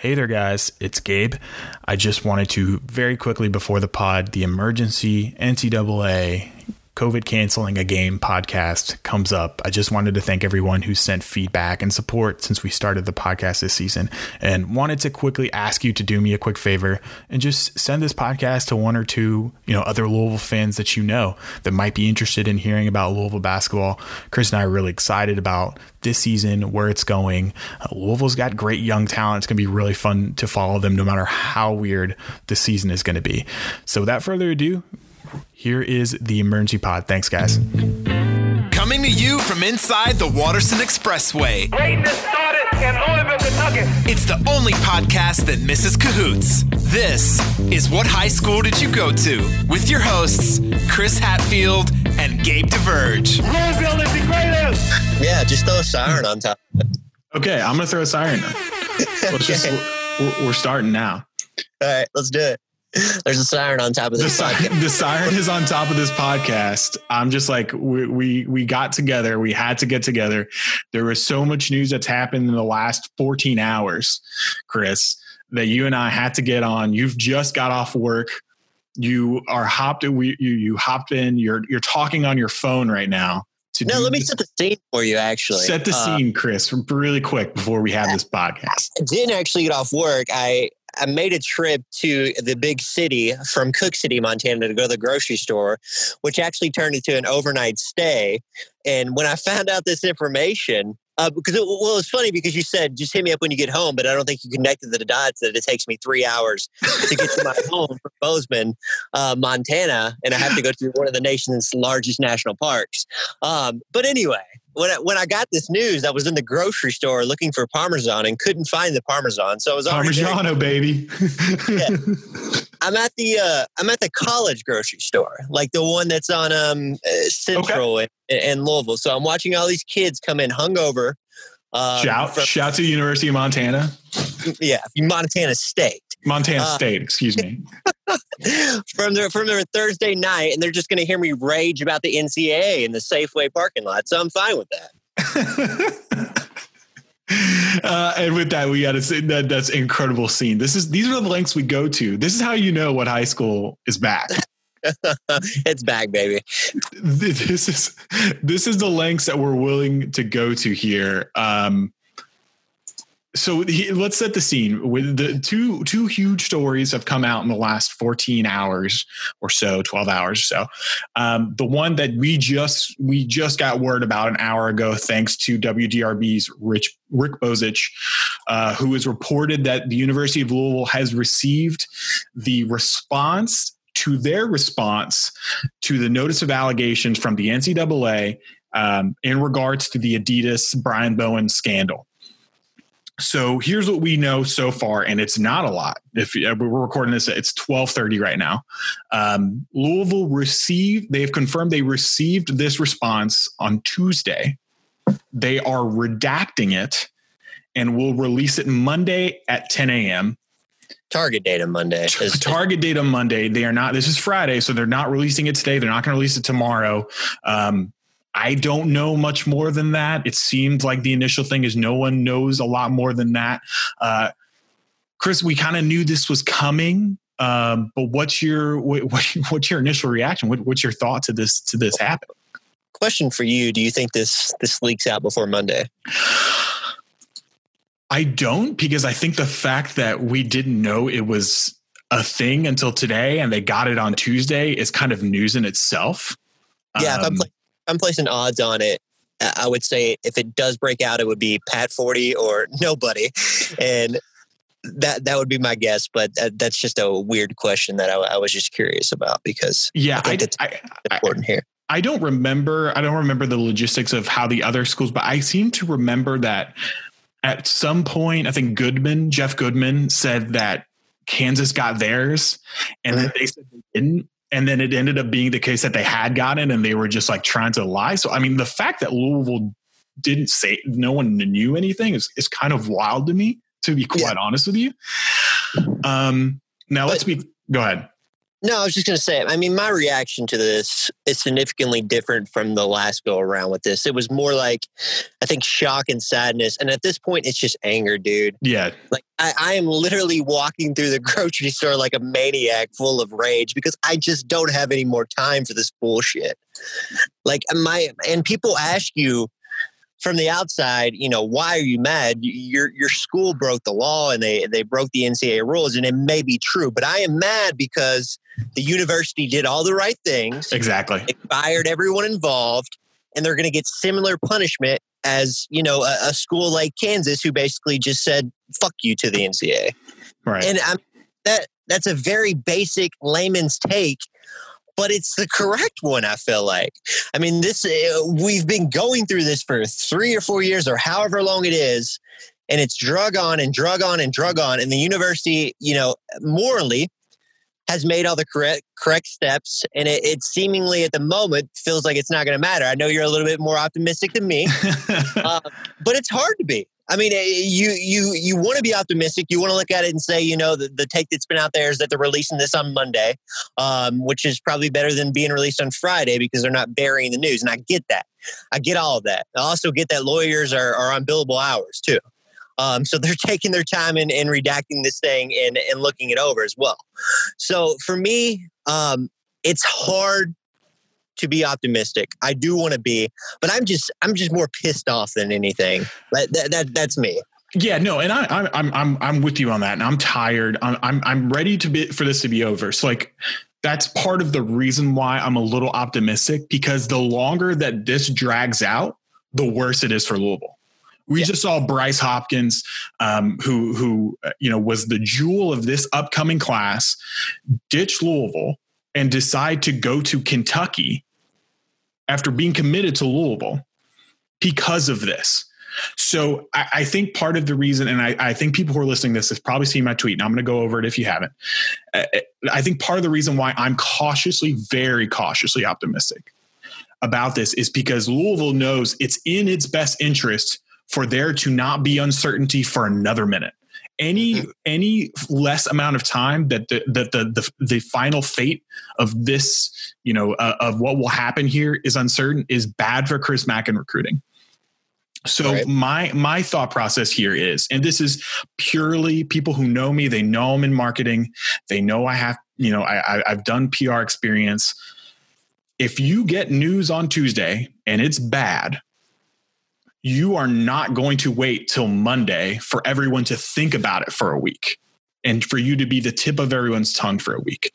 Hey there, guys. It's Gabe. I just wanted to very quickly before the pod, the emergency NCAA COVID canceling a game podcast comes up, I just wanted to thank everyone who sent feedback and support since we started the podcast this season and wanted to quickly ask you to do me a quick favor and just send this podcast to one or two, you know, other Louisville fans that you know that might be interested in hearing about Louisville basketball. Chris and I are really excited about this season, where it's going. Uh, Louisville's got great young talent. It's going to be really fun to follow them no matter how weird the season is going to be. So without further ado, here is the emergency pod. Thanks, guys. Coming to you from inside the Watterson Expressway. Greatness started in Louisville, Kentucky. It's the only podcast that misses cahoots. This is What High School Did You Go To? With your hosts, Chris Hatfield and Gabe DeVerge. Louisville is the greatest. Yeah, just throw a siren on top. Okay, I'm going to throw a siren. Let's just, we're, we're starting now. All right, let's do it. There's a siren on top of the, this. si- the siren is on top of this podcast. I'm just like we, we we got together. We had to get together. There was so much news that's happened in the last 14 hours, Chris, that you and I had to get on. You've just got off work. You are hopped. We you you hopped in. You're you're talking on your phone right now. To No, let me this- set the scene for you. Actually, set the Uh, scene, Chris, really quick before we have this podcast. I didn't actually get off work. I I made a trip to the big city from Cooke City, Montana, to go to the grocery store, which actually turned into an overnight stay. And when I found out this information, uh, because it, well, it's funny because you said just hit me up when you get home, but I don't think you connected the dots that it takes me three hours to get to my home from Bozeman, uh, Montana, and I have to go to one of the nation's largest national parks. Um, but anyway, when I, when I got this news, I was in the grocery store looking for Parmesan and couldn't find the Parmesan. So I was. Parmigiano, baby. I'm at the uh, I'm at the college grocery store, like the one that's on um uh, Central and, in Louisville. So I'm watching all these kids come in hungover. Um, shout from, shout to University of Montana, yeah, Montana State Montana Uh, State. Excuse me. from their from their Thursday night, and they're just going to hear me rage about the NCAA in the Safeway parking lot. So I'm fine with that. uh, and with that, we got to say that that's incredible scene. This is these are the lengths we go to. This is how you know what high school is back. it's back, baby. this is this is the lengths that we're willing to go to here. Um, so he, let's set the scene. With the two two huge stories have come out in the last 14 hours or so, 12 hours or so. Um, the one that we just we just got word about an hour ago, thanks to WDRB's Rich Rick Bozich, uh, who has reported that the University of Louisville has received the response to their response to the notice of allegations from the NCAA um, in regards to the Adidas Brian Bowen scandal. So here's what we know so far, and it's not a lot. If uh, we're recording this, it's 12:30 right now. Um, Louisville received; they have confirmed they received this response on Tuesday. They are redacting it, and will release it Monday at 10 a.m. Target date on Monday. is- Target date on Monday. They are not. This is Friday, so they're not releasing it today. They're not going to release it tomorrow. Um, I don't know much more than that. It seemed like the initial thing is no one knows a lot more than that. Uh, Chris, we kind of knew this was coming, um, but what's your what, what- what's your initial reaction? What, what's your thought to this to this happen? Question for you: Do you think this this leaks out before Monday? I don't because I think the fact that we didn't know it was a thing until today and they got it on Tuesday is kind of news in itself. Yeah, if I'm, Um, pla- I'm placing odds on it. I would say if it does break out, it would be Pat Forde or nobody, and that that would be my guess. But that, that's just a weird question that I, I was just curious about because yeah, I I, think it's I, important here. I don't remember. I don't remember the logistics of how the other schools, but I seem to remember that at some point, I think Goodman, Jeff Goodman, said that Kansas got theirs, and then mm-hmm. they said they didn't. And then it ended up being the case that they had gotten, and they were just like trying to lie. So, I mean, the fact that Louisville didn't say no one knew anything is, is kind of wild to me, to be quite honest with you. Um, now let's be go ahead. No, I was just going to say, I mean, my reaction to this is significantly different from the last go around with this. It was more like, I think, shock and sadness. And at this point, it's just anger, dude. Yeah. Like, I, I am literally walking through the grocery store like a maniac full of rage because I just don't have any more time for this bullshit. Like, my, and people ask you, from the outside, you know, why are you mad? Your your school broke the law and they they broke the NCAA rules, and it may be true, but I am mad because the university did all the right things. Exactly. They fired everyone involved, and they're going to get similar punishment as you know a, a, school like Kansas, who basically just said "fuck you" to the NCAA. Right. And I'm, that that's a very basic layman's take but it's the correct one. I feel like. I mean, this uh, we've been going through this for three or four years, or however long it is, and it's drug on and drug on and drug on. And the university, you know, morally has made all the correct correct steps, and it, it seemingly at the moment feels like it's not going to matter. I know you're a little bit more optimistic than me, uh, but it's hard to be. I mean, eh, you you you want to be optimistic. You want to look at it and say, you know, the, the take that's been out there is that they're releasing this on Monday, um, which is probably better than being released on Friday because they're not burying the news. And I get that. I get all of that. I also get that lawyers are, are on billable hours too. Um, so they're taking their time in, in redacting this thing and, and looking it over as well. So for me, um, it's hard to be optimistic. I do want to be, but I'm just I'm just more pissed off than anything. That, that, that that's me. Yeah, no, and I, I'm I'm I'm with you on that, and I'm tired. I'm I'm I'm ready to be for this to be over. So like, that's part of the reason why I'm a little optimistic because the longer that this drags out, the worse it is for Louisville. We yeah. just saw Bryce Hopkins, um, who who uh, you know was the jewel of this upcoming class, ditch Louisville and decide to go to Kentucky after being committed to Louisville because of this. So I, I, think part of the reason, and I, I, think people who are listening to this have probably seen my tweet, and I'm going to go over it if you haven't. Uh, I think part of the reason why I'm cautiously, very cautiously optimistic about this is because Louisville knows it's in its best interest for there to not be uncertainty for another minute any mm-hmm. any less amount of time that the, that the, the the final fate of this you know uh, of what will happen here is uncertain is bad for Chris Mack and recruiting. So right. my my thought process here is, and this is purely people who know me. They know I'm in marketing. They know I have you know I, I've done PR experience. If you get news on Tuesday and it's bad, you are not going to wait till Monday for everyone to think about it for a week and for you to be the tip of everyone's tongue for a week.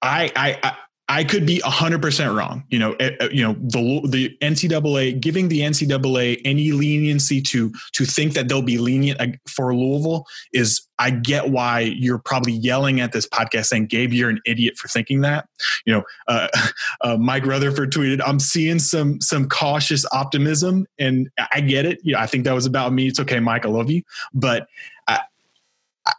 I, I, I could be hundred percent wrong. You know, uh, you know the the NCAA giving the NCAA any leniency to to think that they'll be lenient for Louisville is. I get why you're probably yelling at this podcast saying, "Gabe, you're an idiot for thinking that." You know, uh, uh, Mike Rutherford tweeted, "I'm seeing some some cautious optimism, and I get it. Yeah, I think that was about me. It's okay, Mike. I love you, but." I,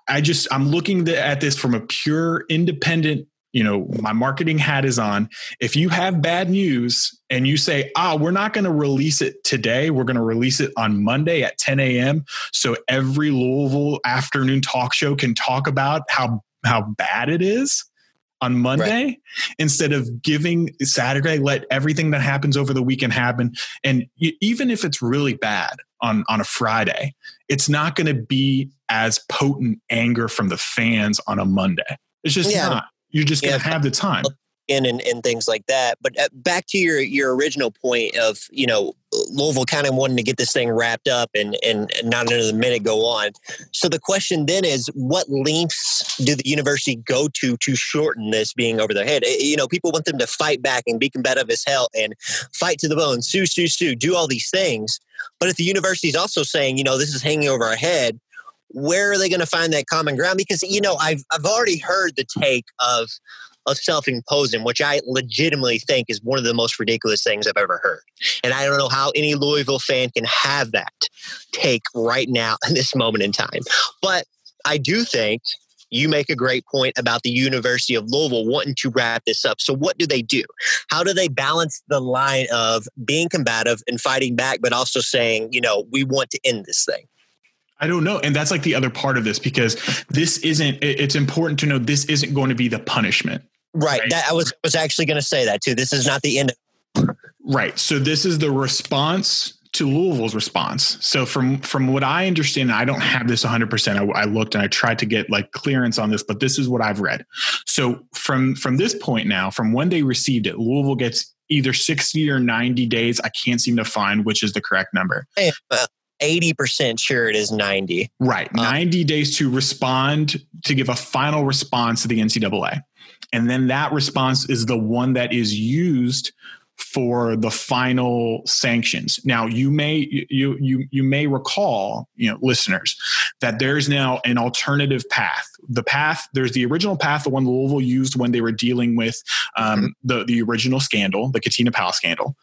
I just I'm looking at this from a pure independent you know my marketing hat is on. If you have bad news and you say ah we're not going to release it today. We're going to release it on monday at 10 a.m so every louisville afternoon talk show can talk about how how bad it is on monday right. instead of giving saturday let everything that happens over the weekend happen. And you, even if it's really bad on on a friday it's not going to be as potent anger from the fans on a monday. It's just yeah. not you're just going to have the time. In and, and things like that. But uh, back to your your original point of you know Louisville kind of wanting to get this thing wrapped up and and not another minute go on. So the question then is, what lengths do the university go to to shorten this being over their head? Eh, you know, people want them to fight back and be combative as hell and fight to the bone, sue, sue, sue, do all these things. But if the university is also saying, you know, this is hanging over our head, where are they going to find that common ground? Because you know, I've I've already heard the take of of self-imposing, which I legitimately think is one of the most ridiculous things I've ever heard. And I don't know how any Louisville fan can have that take right now in this moment in time. But I do think you make a great point about the University of Louisville wanting to wrap this up. So, what do they do? How do they balance the line of being combative and fighting back, but also saying, you know, we want to end this thing? I don't know. And that's like the other part of this because this isn't, it's important to know this isn't going to be the punishment. Right. right. That I was was actually going to say that too. This is not the end. Right. So this is the response to Louisville's response. So from from what I understand, I don't have this 100%. I, I, looked and I tried to get like clearance on this, but this is what I've read. So from from this point now, from when they received it, Louisville gets either 60 or 90 days. I can't seem to find which is the correct number. 80% sure it is 90. Right. Um, 90 days to respond to give a final response to the NCAA. And then that response is the one that is used for the final sanctions. Now, you may you you you may recall, you know, listeners, that there's now an alternative path. The path there's the original path, the one Louisville used when they were dealing with um, mm-hmm. the the original scandal, the Katina Powell scandal,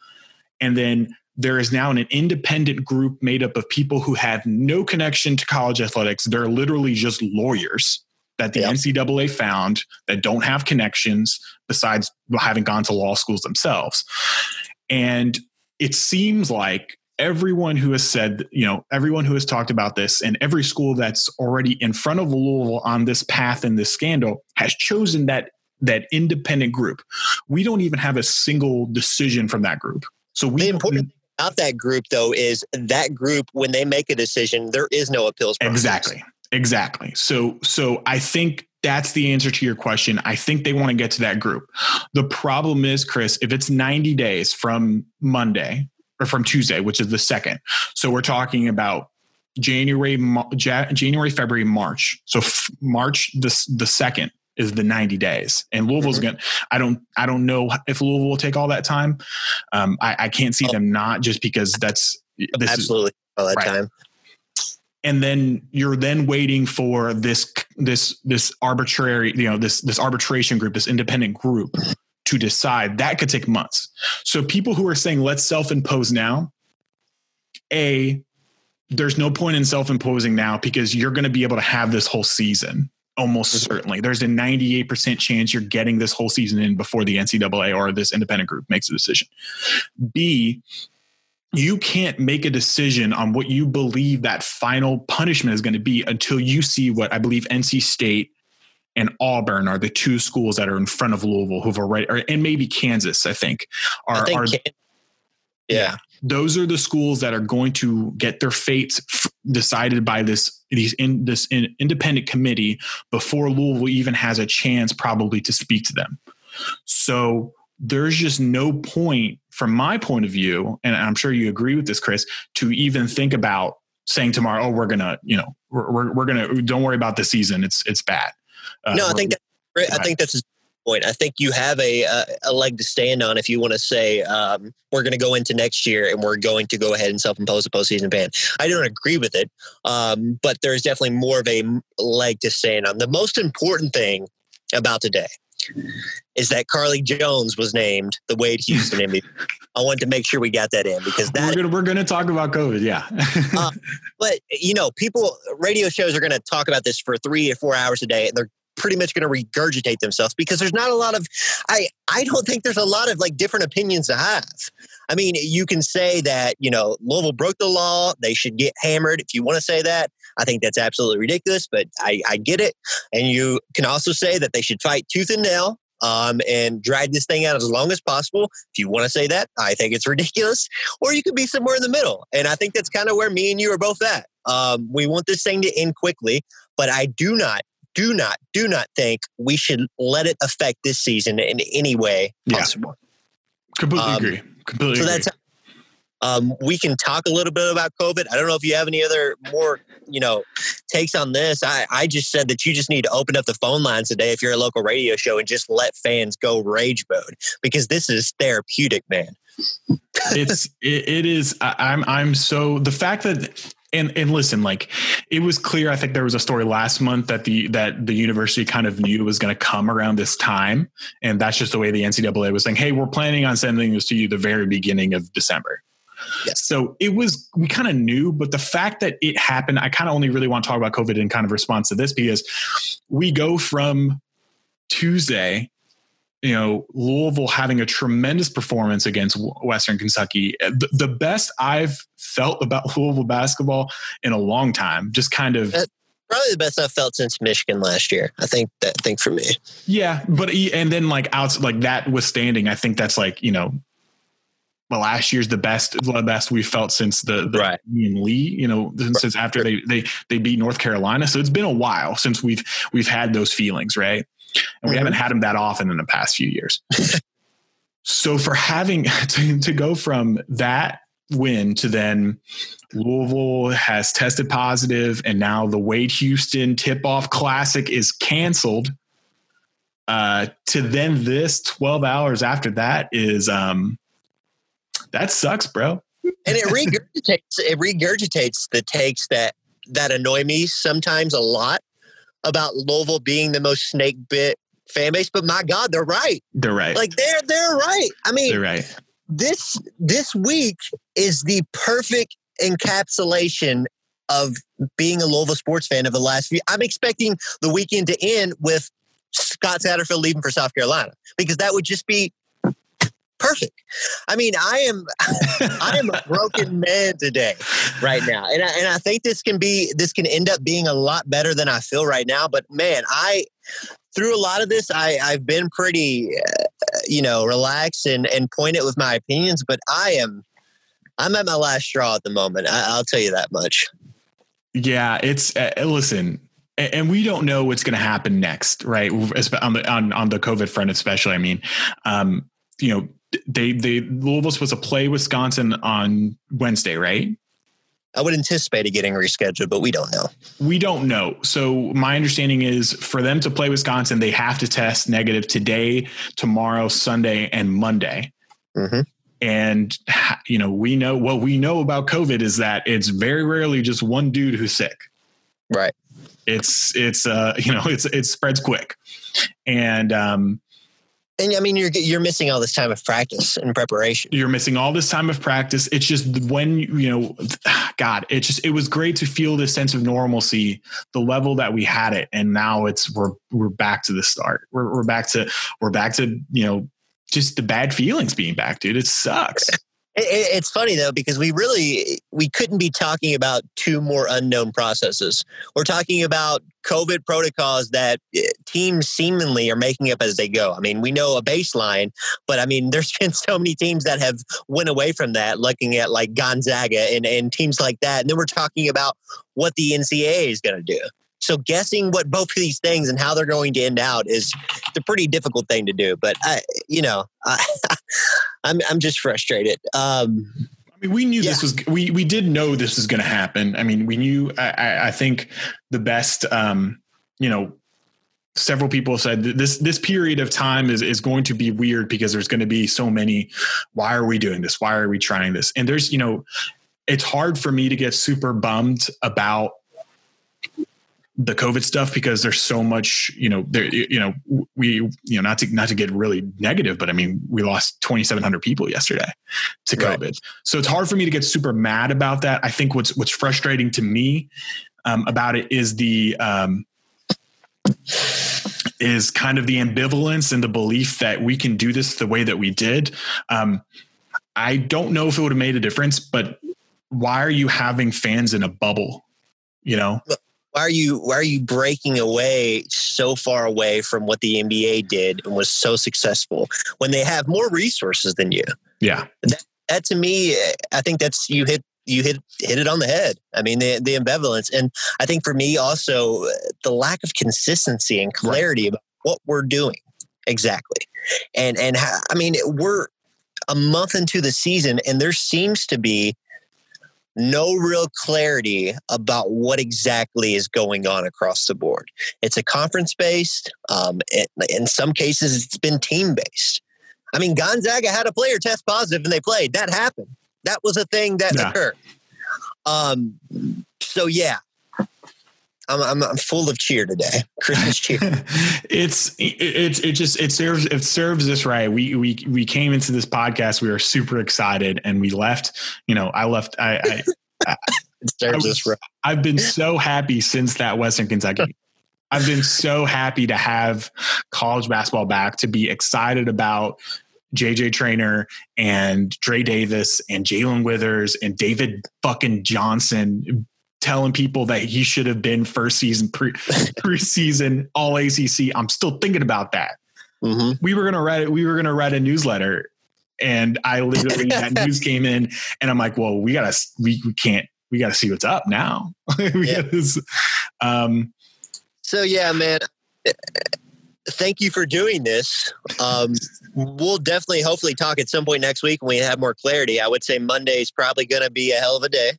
and then there is now an independent group made up of people who have no connection to college athletics. They're literally just lawyers that the. NCAA found that don't have connections besides having gone to law schools themselves. And it seems like everyone who has said, you know, everyone who has talked about this and every school that's already in front of Louisville on this path in this scandal has chosen that that independent group. We don't even have a single decision from that group. So we the important about that group though is that group when they make a decision, there is no appeals process. Exactly. Exactly. So so I think that's the answer to your question. I think they want to get to that group. The problem is, Chris, if it's 90 days from Monday or from Tuesday, which is the second. So we're talking about January, January, February, March. So f- March the the second is the 90 days, and Louisville's mm-hmm. going. I don't I don't know if Louisville will take all that time. Um, I, I can't see oh. them not just because that's this absolutely is, all that right. time and then you're then waiting for this this this arbitrary you know this this arbitration group this independent group to decide that could take months so people who are saying let's self-impose now a there's no point in self-imposing now because you're going to be able to have this whole season almost mm-hmm. certainly there's a 98% chance you're getting this whole season in before the ncaa or this independent group makes a decision b you can't make a decision on what you believe that final punishment is going to be until you see what I believe NC State and Auburn are the two schools that are in front of Louisville who've already, or, and maybe Kansas, I think, are, I think are Can- yeah. Those are the schools that are going to get their fates f- decided by this these in this in, independent committee before Louisville even has a chance probably to speak to them. So there's just no point from my point of view, and I'm sure you agree with this, Chris, to even think about saying tomorrow, oh, we're gonna, you know, we're we're, we're gonna don't worry about the season. It's it's bad. Uh, no, I think that, I think that's point. I think you have a a, a leg to stand on if you want to say um, we're going to go into next year and we're going to go ahead and self-impose a postseason ban. I don't agree with it, um, but there's definitely more of a leg to stand on. The most important thing about today is that Carlik Jones was named the Wade Houston MVP. I wanted to make sure we got that in because that we're gonna, we're gonna talk about COVID, yeah. uh, but you know, people radio shows are gonna talk about this for three or four hours a day, and they're pretty much going to regurgitate themselves because there's not a lot of I I don't think there's a lot of like different opinions to have. I mean, you can say that, you know, Louisville broke the law, they should get hammered if you want to say that. I think that's absolutely ridiculous, but I, I get it. And you can also say that they should fight tooth and nail um, and drag this thing out as long as possible. If you want to say that, I think it's ridiculous. Or you could be somewhere in the middle. And I think that's kind of where me and you are both at. Um, we want this thing to end quickly, but I do not, do not, do not think we should let it affect this season in any way possible. Yeah. Completely um, agree. Completely so agree. that's um, we can talk a little bit about COVID. I don't know if you have any other more, you know, takes on this. I, I just said that you just need to open up the phone lines today if you're a local radio show and just let fans go rage mode because this is therapeutic, man. it's it, it is. I'm I'm so the fact that and and listen like it was clear i think there was a story last month that the that the university kind of knew it was going to come around this time and that's just the way the ncaa was saying hey we're planning on sending this to you the very beginning of december Yes. So it was, we kind of knew, but the fact that it happened, I kind of only really want to talk about COVID in kind of response to this because we go from Tuesday you know Louisville having a tremendous performance against Western Kentucky. The, the best I've felt about Louisville basketball in a long time. Just kind of probably the best I've felt since Michigan last year. I think that I think for me. Yeah, but and then like out like that withstanding, I think that's like you know well, last year's the best, the best we felt since the, the right. and Lee, you know, since right. after they, they, they beat North Carolina. So it's been a while since we've, we've had those feelings. Right. And we mm-hmm. haven't had them that often in the past few years. so for having to, to go from that win to then Louisville has tested positive and now the Wade Houston tip off classic is canceled. Uh, to then this 12 hours after that is, um, that sucks, bro. and it regurgitates it regurgitates the takes that that annoy me sometimes a lot about Louisville being the most snake bit fan base. But my God, they're right. They're right. Like they're they're right. I mean, they're right. This this week is the perfect encapsulation of being a Louisville sports fan of the last few. I'm expecting the weekend to end with Scott Satterfield leaving for South Carolina because that would just be perfect. I mean, I am I am a broken man today, right now, and I, and I think this can be this can end up being a lot better than I feel right now. But man, I through a lot of this, I I've been pretty, uh, you know, relaxed and and pointed with my opinions. But I am I'm at my last straw at the moment. I, will tell you that much. Yeah, it's uh, listen and we don't know what's going to happen next, right? On the on, on the COVID front, especially. I mean, um, you know, they they Louisville's supposed to play Wisconsin on Wednesday, right? I would anticipate it getting rescheduled, but we don't know. We don't know. So my understanding is for them to play Wisconsin, they have to test negative today, tomorrow, Sunday, and Monday. Mm-hmm. And you know, we know what we know about COVID is that it's very rarely just one dude who's sick. Right. It's it's uh you know it's it spreads quick, and um and I mean, you're you're missing all this time of practice and preparation. You're missing all this time of practice. It's just when you know, God, it just it was great to feel this sense of normalcy, the level that we had it, and now it's we're we're back to the start. We're we're back to we're back to you know just the bad feelings being back, dude. It sucks. It's funny though because we really we couldn't be talking about two more unknown processes. We're talking about covid protocols that eh, teams seemingly are making up as they go. I mean we know a baseline but i mean there's been so many teams that have went away from that looking at like gonzaga and, and teams like that and then we're talking about what the ncaa is going to do so guessing what both of these things and how they're going to end out is a pretty difficult thing to do. But I, you know, I, I'm I'm just frustrated. Um, I mean, we knew yeah. this was we we did know this was going to happen. I mean, we knew. I, I think the best, um, you know, several people said this this period of time is is going to be weird because there's going to be so many. Why are we doing this? Why are we trying this? And there's you know, it's hard for me to get super bummed about the COVID stuff because there's so much, you know, there, you know, we, you know, not to, not to get really negative, but I mean, we lost 2,700 people yesterday to COVID. Right. So it's hard for me to get super mad about that. I think what's, what's frustrating to me um, about it is the, um, is kind of the ambivalence and the belief that we can do this the way that we did. Um, I don't know if it would have made a difference, but why are you having fans in a bubble? You know, why are you why are you breaking away so far away from what the NBA did and was so successful when they have more resources than you? Yeah. That, that to me, I think that's you hit you hit hit it on the head. I mean, the the ambivalence, and I think for me also the lack of consistency and clarity right. about what we're doing exactly. And and I mean, we're a month into the season, and there seems to be no real clarity about what exactly is going on across the board. It's a conference based. Um, it, in some cases, it's been team based. I mean, Gonzaga had a player test positive and they played. That happened. That was a thing that yeah. occurred. Um, so yeah, I'm, I'm, I'm full of cheer today. Christmas cheer. it's it's it just it serves it serves us right. We we we came into this podcast. We were super excited, and we left. You know, I left. I. I, I it serves I was, us right. I've been so happy since that Western Kentucky. I've been so happy to have college basketball back, to be excited about JJ Traynor and Dre Davis and Jae'Lyn Withers and David fucking Johnson telling people that he should have been first season pre preseason all ACC. I'm still thinking about that. Mhm. We were gonna write it. we were gonna write a newsletter, and I literally that news came in, and I'm like, well, we gotta we, we can't we gotta see what's up now. Yeah. um, So yeah, man. Thank you for doing this. Um, we'll definitely, hopefully, talk at some point next week when we have more clarity. I would say Monday is probably going to be a hell of a day.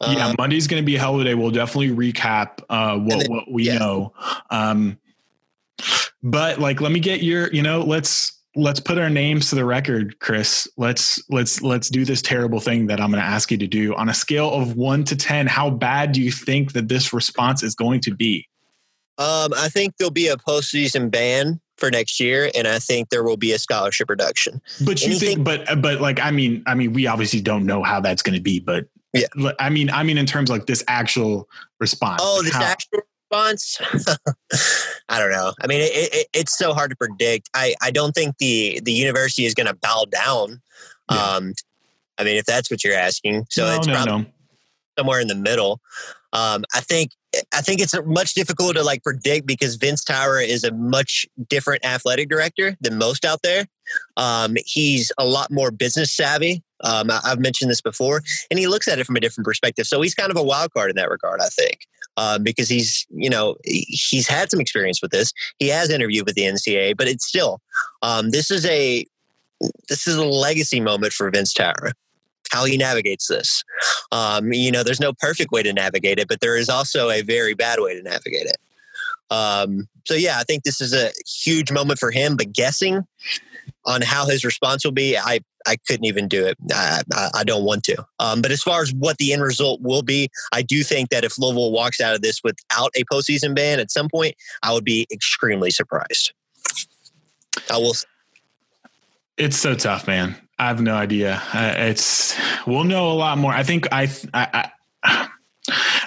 Yeah, Um, Monday's going to be a hell of a day. We'll definitely recap uh, what then- what we yeah. know. Um, but like, let me get your, you know, let's let's put our names to the record, Chris. Let's let's let's do this terrible thing that I'm going to ask you to do. On a scale of one to ten, how bad do you think that this response is going to be? Um, I think there'll be a postseason ban for next year, and I think there will be a scholarship reduction. But you Anything- think, but but like, I mean, I mean, we obviously don't know how that's going to be, but Yeah. I mean, I mean, in terms of like this actual response. Oh, like this how- actual response? I don't know. I mean, it, it, it's so hard to predict. I, I don't think the the university is going to bow down. Yeah. Um, I mean, if that's what you're asking, so no, it's no, probably no. somewhere in the middle. Um, I think I think it's much difficult to like predict because Vince Tyra is a much different athletic director than most out there. Um, he's a lot more business savvy. Um, I, I've mentioned this before, and he looks at it from a different perspective. So he's kind of a wild card in that regard, I think, um, because he's you know he's had some experience with this. He has interviewed with the NCAA, but it's still um, this is a this is a legacy moment for Vince Tyra. How he navigates this. Um, you know, there's no perfect way to navigate it, but there is also a very bad way to navigate it. Um, so yeah, I think this is a huge moment for him. But guessing on how his response will be, I I couldn't even do it. I, I, I don't want to. Um, but as far as what the end result will be, I do think that if Louisville walks out of this without a postseason ban at some point, I would be extremely surprised. I will. It's so tough, man. I have no idea. Uh, it's we'll know a lot more. I think I I I,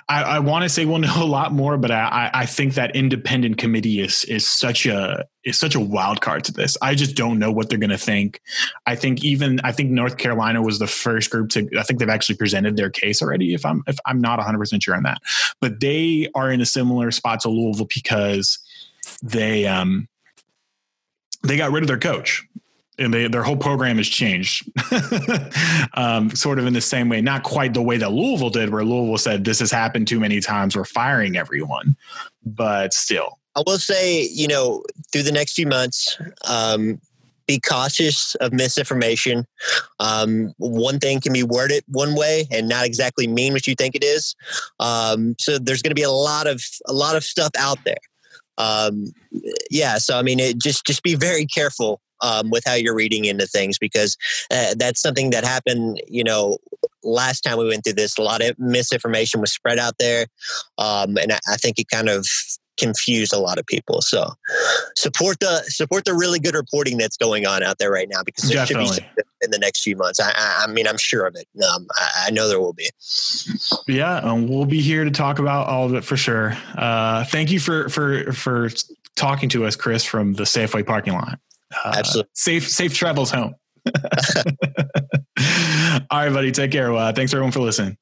I, I want to say we'll know a lot more, but I, I think that independent committee is is such a is such a wild card to this. I just don't know what they're going to think. I think even I think North Carolina was the first group to. I think they've actually presented their case already. If I'm if I'm not 100 percent sure on that, but they are in a similar spot to Louisville because they um they got rid of their coach and they, their whole program has changed um, sort of in the same way not quite the way that louisville did where louisville said this has happened too many times we're firing everyone but still I will say, you know, through the next few months, um, be cautious of misinformation. Um, one thing can be worded one way and not exactly mean what you think it is. Um, so there's going to be a lot of a lot of stuff out there. Um, yeah, so I mean, it, just just be very careful um, with how you're reading into things because uh, that's something that happened. You know, last time we went through this, a lot of misinformation was spread out there, um, and I, I think it kind of confused a lot of people. So support the support the really good reporting that's going on out there right now because there should Definitely. be in the next few months. I, I, I mean, I'm sure of it. Um, I, I know there will be. yeah um, we'll be here to talk about all of it for sure uh, thank you for for for talking to us chris from the safeway parking lot uh, Absolutely. safe safe travels home. All right buddy. Take care. Uh, thanks everyone for listening